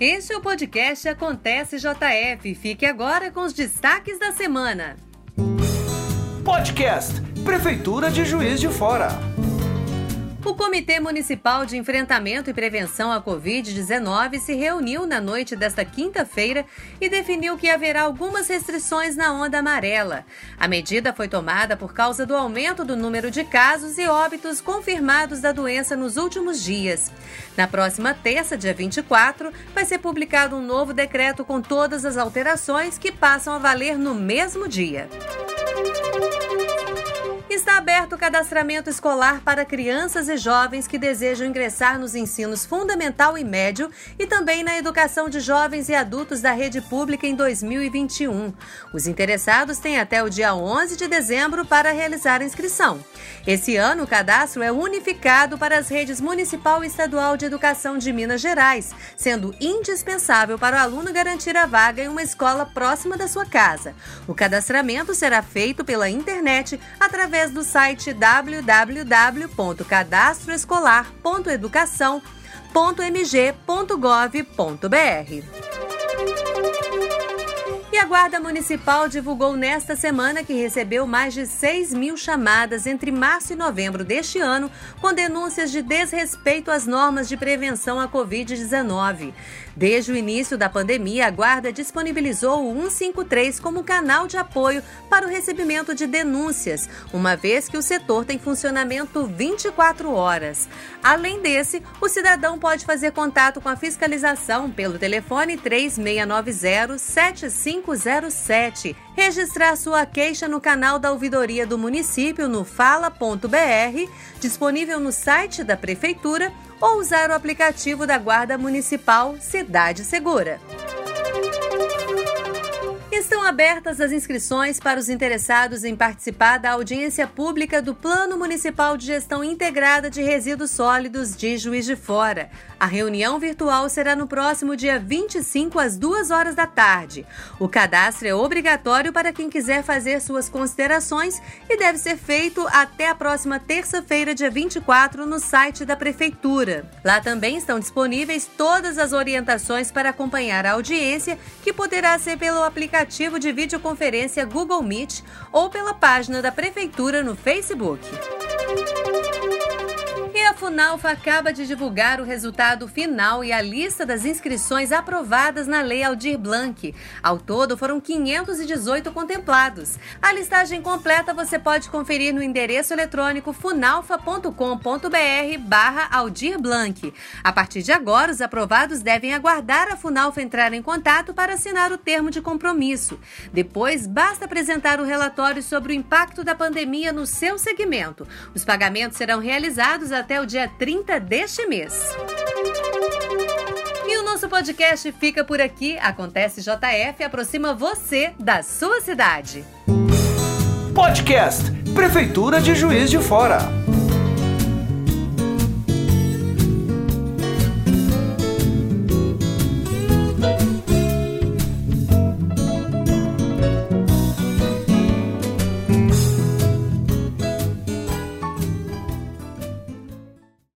Este é o podcast Acontece JF. Fique agora com os destaques da semana. Podcast Prefeitura de Juiz de Fora. O Comitê Municipal de Enfrentamento e Prevenção à Covid-19 se reuniu na noite desta quinta-feira e definiu que haverá algumas restrições na onda amarela. A medida foi tomada por causa do aumento do número de casos e óbitos confirmados da doença nos últimos dias. Na próxima terça, dia 24, vai ser publicado um novo decreto com todas as alterações que passam a valer no mesmo dia. Está aberto o cadastramento escolar para crianças e jovens que desejam ingressar nos ensinos fundamental e médio e também na educação de jovens e adultos da rede pública em 2021. Os interessados têm até o dia 11 de dezembro para realizar a inscrição. Esse ano, o cadastro é unificado para as redes municipal e estadual de educação de Minas Gerais, sendo indispensável para o aluno garantir a vaga em uma escola próxima da sua casa. O cadastramento será feito pela internet através através do site www.cadastroescolar.educação.mg.gov.br. E a Guarda Municipal divulgou nesta semana que recebeu mais de 6 mil chamadas entre março e novembro deste ano com denúncias de desrespeito às normas de prevenção à Covid-19. Desde o início da pandemia, a Guarda disponibilizou o 153 como canal de apoio para o recebimento de denúncias, uma vez que o setor tem funcionamento 24 horas. Além desse, o cidadão pode fazer contato com a fiscalização pelo telefone 3690 7507, registrar sua queixa no canal da ouvidoria do município no fala.br, disponível no site da prefeitura ou usar o aplicativo da Guarda Municipal Cidade Segura. Estão abertas as inscrições para os interessados em participar da audiência pública do Plano Municipal de Gestão Integrada de Resíduos Sólidos de Juiz de Fora. A reunião virtual será no próximo dia 25 às 2 horas da tarde. O cadastro é obrigatório para quem quiser fazer suas considerações e deve ser feito até a próxima terça-feira, dia 24, no site da prefeitura. Lá também estão disponíveis todas as orientações para acompanhar a audiência, que poderá ser pelo aplicativo aplicativo de videoconferência Google Meet ou pela página da Prefeitura no Facebook. A Funalfa acaba de divulgar o resultado final e a lista das inscrições aprovadas na Lei Aldir Blanc. Ao todo, foram 518 contemplados. A listagem completa você pode conferir no endereço eletrônico funalfa.com.br barra Aldir Blanc. A partir de agora, os aprovados devem aguardar a Funalfa entrar em contato para assinar o termo de compromisso. Depois, basta apresentar o relatório sobre o impacto da pandemia no seu segmento. Os pagamentos serão realizados até o dia 30 deste mês. E o nosso podcast fica por aqui. Acontece JF aproxima você da sua cidade. Podcast Prefeitura de Juiz de Fora.